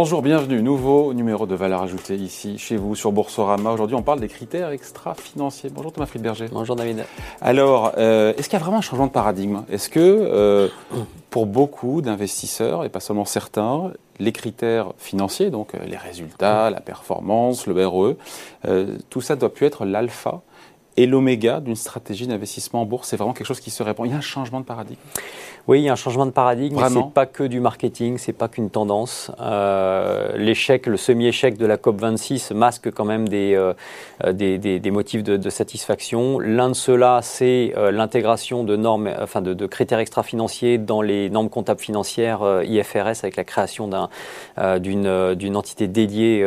Bonjour, bienvenue. Nouveau numéro de valeur ajoutée ici chez vous sur Boursorama. Aujourd'hui, on parle des critères extra-financiers. Bonjour Thomas Friedberger. Bonjour David. Alors, euh, est-ce qu'il y a vraiment un changement de paradigme? Est-ce que euh, pour beaucoup d'investisseurs, et pas seulement certains, les critères financiers, donc euh, les résultats, la performance, le RE, tout ça doit plus être l'alpha et l'oméga d'une stratégie d'investissement en bourse C'est vraiment quelque chose qui se répand. Il y a un changement de paradigme oui, il y a un changement de paradigme. Ce n'est pas que du marketing, c'est pas qu'une tendance. Euh, l'échec, le semi-échec de la COP 26 masque quand même des, euh, des, motifs de, satisfaction. L'un de ceux-là, c'est euh, l'intégration de normes, enfin de, critères extra-financiers dans les normes comptables financières IFRS avec la création d'une entité dédiée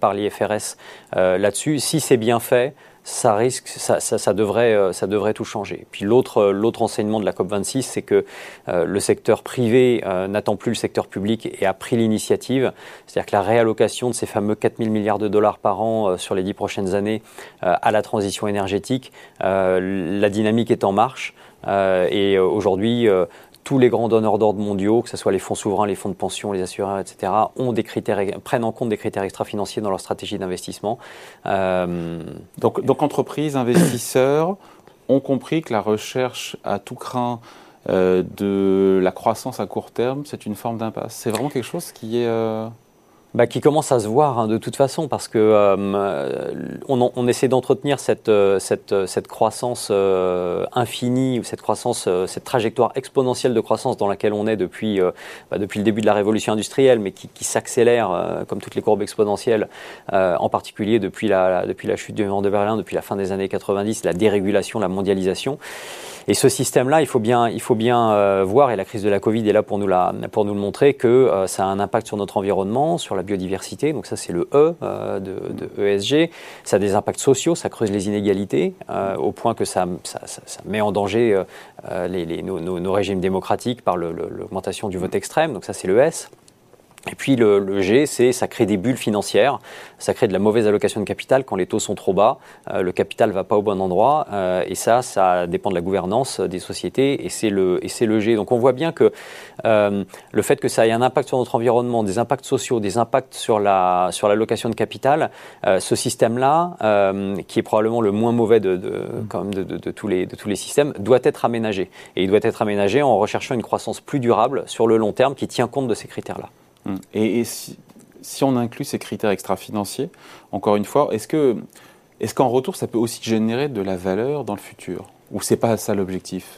par l'IFRS là-dessus. Si c'est bien fait, ça risque, ça, devrait, euh, ça devrait tout changer. Puis l'autre, euh, l'autre enseignement de la COP26, c'est que euh, le secteur privé n'attend plus le secteur public et a pris l'initiative. C'est-à-dire que la réallocation de ces fameux 4 000 milliards de dollars par an sur les dix prochaines années à la transition énergétique, la dynamique est en marche. et aujourd'hui, tous les grands donneurs d'ordre mondiaux, que ce soit les fonds souverains, les fonds de pension, les assureurs, etc., ont des critères, prennent en compte des critères extra-financiers dans leur stratégie d'investissement. Euh, donc, entreprises, investisseurs ont compris que la recherche à tout craint euh, de la croissance à court terme, c'est une forme d'impasse. C'est vraiment quelque chose qui est... Euh, bah, qui commence à se voir hein, de toute façon parce que euh, on, essaie d'entretenir cette, euh, euh, cette, croissance infinie ou cette croissance, cette trajectoire exponentielle de croissance dans laquelle on est depuis, bah, depuis le début de la révolution industrielle, mais qui, s'accélère comme toutes les courbes exponentielles, en particulier depuis la, depuis la chute du mur de Berlin, depuis la fin des années 90, la dérégulation, la mondialisation. Et ce système-là, il faut bien, il faut bien voir, et la crise de la Covid est là pour nous, la, pour nous le montrer, que ça a un impact sur notre environnement, sur la biodiversité. Donc ça, c'est le E euh, de, ESG. Ça a des impacts sociaux, ça creuse les inégalités, au point que ça, met en danger les, nos, nos, régimes démocratiques par l'augmentation du vote extrême. Donc ça, c'est le S. Et puis le, G, c'est ça crée des bulles financières, ça crée de la mauvaise allocation de capital quand les taux sont trop bas, euh, le capital va pas au bon endroit, euh, et ça, ça dépend de la gouvernance des sociétés, et c'est le et c'est le G. Donc on voit bien que euh, le fait que ça ait un impact sur notre environnement, des impacts sociaux, des impacts sur la sur l'allocation de capital, ce système-là, qui est probablement le moins mauvais de de, quand même de, de, de, tous les de tous les systèmes, doit être aménagé, et il doit être aménagé en recherchant une croissance plus durable sur le long terme qui tient compte de ces critères-là. Hum. Et, si, on inclut ces critères extra-financiers, encore une fois, est-ce que est-ce qu'en retour, ça peut aussi générer de la valeur dans le futur? Ou c'est pas ça l'objectif?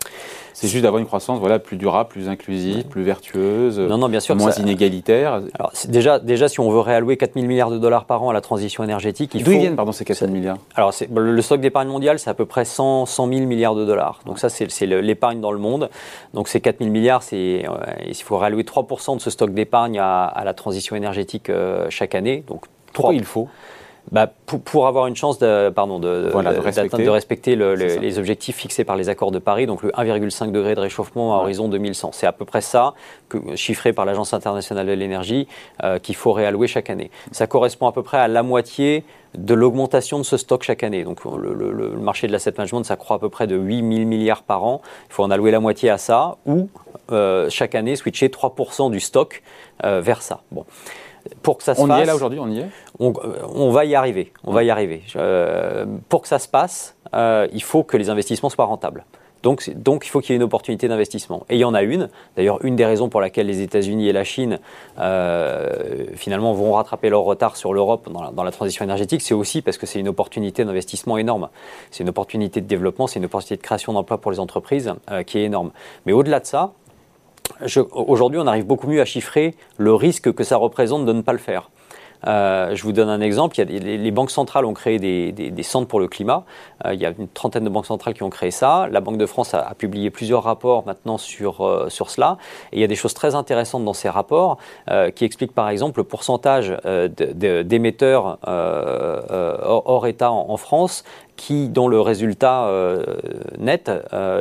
C'est juste d'avoir une croissance voilà, plus durable, plus inclusive, plus vertueuse, non, non, bien sûr, moins inégalitaire. Alors, déjà, déjà, si on veut réallouer 4 000 milliards de dollars par an à la transition énergétique, il D'où ils viennent pardon, ces 4 000 milliards? Alors, le stock d'épargne mondial, c'est à peu près 100, 100 000 milliards de dollars. Donc ça, c'est l'épargne dans le monde. Donc ces 4 000 milliards, c'est euh, il faut réallouer 3 de ce stock d'épargne à, à, la transition énergétique euh, chaque année. Donc, Pourquoi il faut? Bah, pour, pour, avoir une chance de, pardon, de, de, respecter, de respecter le, les objectifs fixés par les accords de Paris, donc le 1,5 degré de réchauffement à horizon 2100. C'est à peu près ça, que, chiffré par l'Agence internationale de l'énergie, euh, qu'il faut réallouer chaque année. Ça correspond à peu près à la moitié de l'augmentation de ce stock chaque année. Donc le, le, le, marché de l'asset management, ça croît à peu près de 8 000 milliards par an. Il faut en allouer la moitié à ça, ou euh, chaque année switcher 3% du stock euh, vers ça. Bon pour que ça se on y est là aujourd'hui, on y est? On, va y arriver, on va y arriver. Euh, pour que ça se passe, euh, il faut que les investissements soient rentables. Donc, donc il faut qu'il y ait une opportunité d'investissement. Et il y en a une. D'ailleurs, une des raisons pour laquelle les États-Unis et la Chine euh, finalement vont rattraper leur retard sur l'Europe dans, dans, la transition énergétique, c'est aussi parce que c'est une opportunité d'investissement énorme. C'est une opportunité de développement, c'est une opportunité de création d'emplois pour les entreprises qui est énorme. Mais au-delà de ça, aujourd'hui, on arrive beaucoup mieux à chiffrer le risque que ça représente de ne pas le faire. Euh, je vous donne un exemple. Les, banques centrales ont créé des, centres pour le climat. Euh, il y a une trentaine de banques centrales qui ont créé ça. La Banque de France a, publié plusieurs rapports maintenant sur, euh, sur cela. Et il y a des choses très intéressantes dans ces rapports qui expliquent par exemple le pourcentage d'émetteurs hors, État en, France qui, dont le résultat net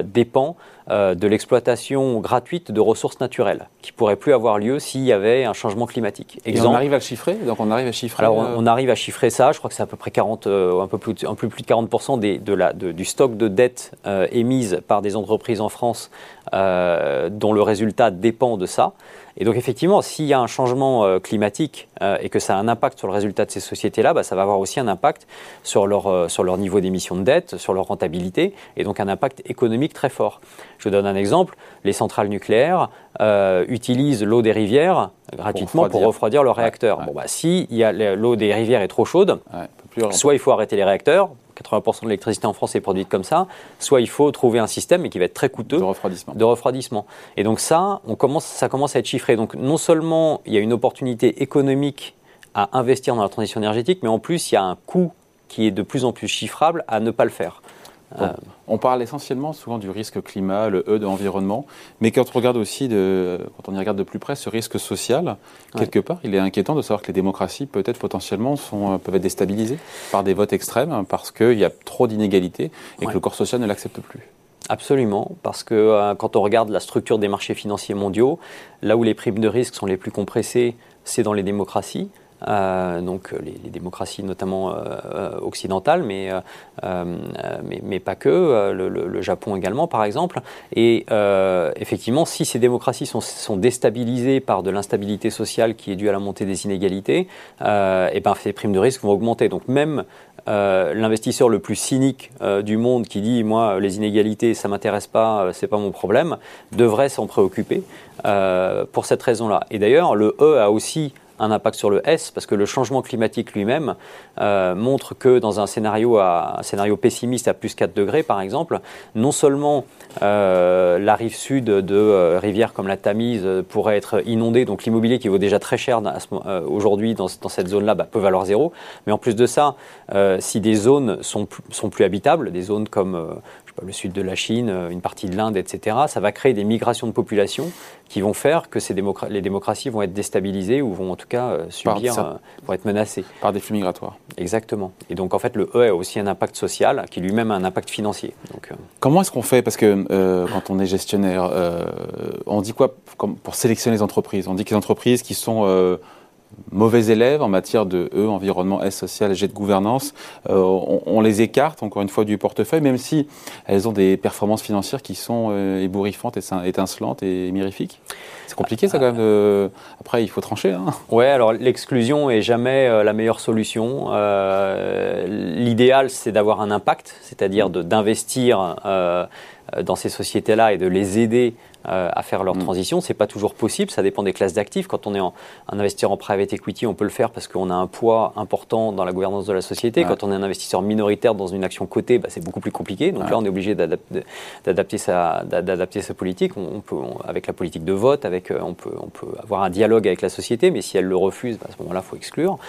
dépend de l'exploitation gratuite de ressources naturelles, qui pourrait plus avoir lieu s'il y avait un changement climatique. Exemple, on arrive à le chiffrer? Donc on arrive à chiffrer Alors on, arrive à chiffrer ça, je crois que c'est à peu près 40, un, peu plus, un peu plus de 40% des, de la, du stock de dettes émises par des entreprises en France dont le résultat dépend de ça. Et donc effectivement, s'il y a un changement euh, climatique euh, et que ça a un impact sur le résultat de ces sociétés-là, bah, ça va avoir aussi un impact sur leur, euh, sur leur niveau d'émission de dette, sur leur rentabilité, et donc un impact économique très fort. Je vous donne un exemple, les centrales nucléaires utilisent l'eau des rivières gratuitement pour refroidir, leurs réacteurs. Bon, bah, si l'eau des rivières est trop chaude, soit il faut arrêter les réacteurs, 80% de l'électricité en France est produite comme ça, soit il faut trouver un système, mais qui va être très coûteux, de refroidissement. De refroidissement. Et donc ça, on commence, ça commence à être chiffré. Donc non seulement il y a une opportunité économique à investir dans la transition énergétique, mais en plus il y a un coût qui est de plus en plus chiffrable à ne pas le faire. Euh, on parle essentiellement souvent du risque climat, le E de l'environnement, mais quand on regarde aussi, de, quand on y regarde de plus près, ce risque social, quelque part, il est inquiétant de savoir que les démocraties, peut-être potentiellement, sont, euh, peuvent être déstabilisées par des votes extrêmes, parce qu'il y a trop d'inégalités et que le corps social ne l'accepte plus. Absolument, parce que euh, quand on regarde la structure des marchés financiers mondiaux, là où les primes de risque sont les plus compressées, c'est dans les démocraties. Euh, donc euh, les, démocraties notamment euh, occidentales, mais, mais, pas que, le, Japon également par exemple. Et effectivement, si ces démocraties sont, déstabilisées par de l'instabilité sociale qui est due à la montée des inégalités, et ben ces primes de risque vont augmenter. Donc même l'investisseur le plus cynique du monde qui dit moi les inégalités ça m'intéresse pas, c'est pas mon problème, devrait s'en préoccuper pour cette raison-là. Et d'ailleurs le E a aussi un impact sur le S, parce que le changement climatique lui-même euh, montre que dans un scénario, à, scénario pessimiste à plus 4 degrés, par exemple, non seulement euh, la rive sud de euh, rivières comme la Tamise pourrait être inondée, donc l'immobilier qui vaut déjà très cher aujourd'hui dans, cette zone-là bah, peut valoir zéro, mais en plus de ça, si des zones sont plus habitables, des zones comme le sud de la Chine, euh, une partie de l'Inde, etc., ça va créer des migrations de population qui vont faire que ces les démocraties vont être déstabilisées ou vont en tout cas euh, subir, euh, vont être menacées. Par des flux migratoires. Exactement. Et donc en fait, le E a aussi un impact social qui lui-même a un impact financier. Donc, Comment est-ce qu'on fait? Parce que quand on est gestionnaire, on dit quoi pour sélectionner les entreprises? On dit que les entreprises qui sont mauvais élèves en matière de E, environnement, S, social, G de gouvernance, euh, on, les écarte encore une fois du portefeuille, même si elles ont des performances financières qui sont euh, ébouriffantes, étincelantes et mirifiques. C'est compliqué ça quand même. Après, il faut trancher. Hein. Ouais, alors l'exclusion est jamais euh, la meilleure solution. L'idéal, c'est d'avoir un impact, c'est-à-dire d'investir dans ces sociétés-là et de les aider euh, à faire leur mm. transition. C'est pas toujours possible, ça dépend des classes d'actifs. Quand on est en, un investisseur en private equity, on peut le faire parce qu'on a un poids important dans la gouvernance de la société. Quand on est un investisseur minoritaire dans une action cotée, bah, c'est beaucoup plus compliqué. Donc là, on est obligé d'adapter sa, sa, politique. On, peut, avec la politique de vote, avec, euh, on, peut, on peut avoir un dialogue avec la société, mais si elle le refuse, bah, à ce moment-là, il faut exclure.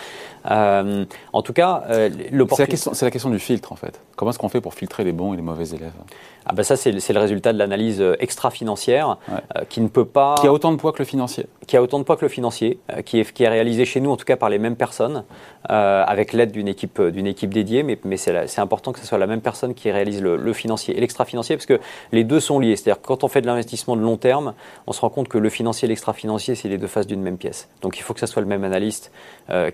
Euh, en tout cas, c'est la, question du filtre en fait. Comment est-ce qu'on fait pour filtrer les bons et les mauvais élèves? Ah bah ça, c'est le résultat de l'analyse extra-financière qui ne peut pas. Qui a autant de poids que le financier. Qui a autant de poids que le financier, qui, est, qui est réalisé chez nous, en tout cas par les mêmes personnes, avec l'aide d'une équipe, d'une équipe dédiée, mais, mais c'est important que ce soit la même personne qui réalise le, le financier et l'extra-financier, parce que les deux sont liés. C'est-à-dire que quand on fait de l'investissement de long terme, on se rend compte que le financier et l'extra-financier, c'est les deux faces d'une même pièce. Donc il faut que ce soit le même analyste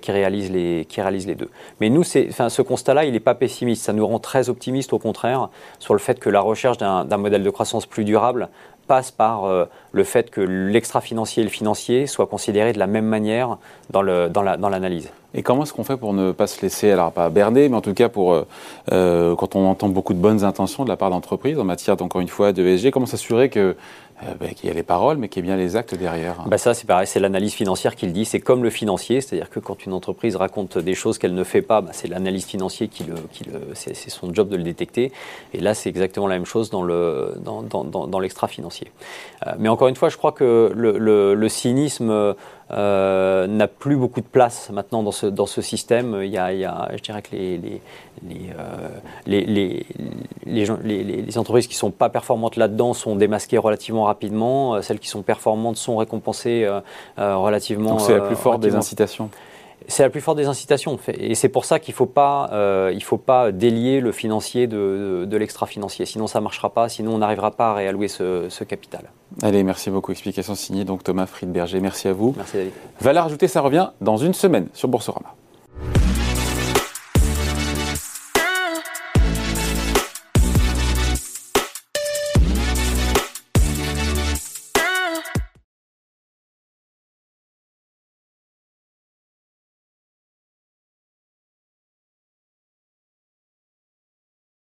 qui réalise les qui réalisent les deux. Mais nous, ce constat-là, il n'est pas pessimiste. Ça nous rend très optimistes, au contraire, sur le fait que la recherche d'un modèle de croissance plus durable passe par euh, le fait que l'extra-financier et le financier soient considérés de la même manière dans l'analyse. Dans et comment est-ce qu'on fait pour ne pas se laisser, alors pas berner, mais en tout cas pour, euh, euh, quand on entend beaucoup de bonnes intentions de la part d'entreprises en matière, encore une fois, de ESG, comment s'assurer que euh, ben, qu'il a les paroles, mais qu'il y ait bien les actes derrière. Bah ça, c'est pareil, c'est l'analyse financière qui le dit. C'est comme le financier, c'est-à-dire que quand une entreprise raconte des choses qu'elle ne fait pas, bah, c'est l'analyse financière qui le, qui le c'est, son job de le détecter. Et là, c'est exactement la même chose dans, le, dans, dans, dans, l'extra financier. Euh, mais encore une fois, je crois que le, cynisme euh, n'a plus beaucoup de place maintenant dans ce, dans ce système. Il y, a, il y a, je dirais que les, les, les, euh, les, les, entreprises qui ne sont pas performantes là-dedans sont démasquées relativement rapidement. Euh, celles qui sont performantes sont récompensées relativement. Donc c'est la plus forte des incitations C'est la plus forte des incitations. Et c'est pour ça qu'il ne faut, pas, euh, faut pas délier le financier de, de, l'extra-financier. Sinon, ça ne marchera pas. Sinon, on n'arrivera pas à réallouer ce, ce, capital. Allez, merci beaucoup. Explication signée donc Thomas Friedberger. Merci à vous. Merci David. Valeur ajoutée, ça revient dans une semaine sur Boursorama.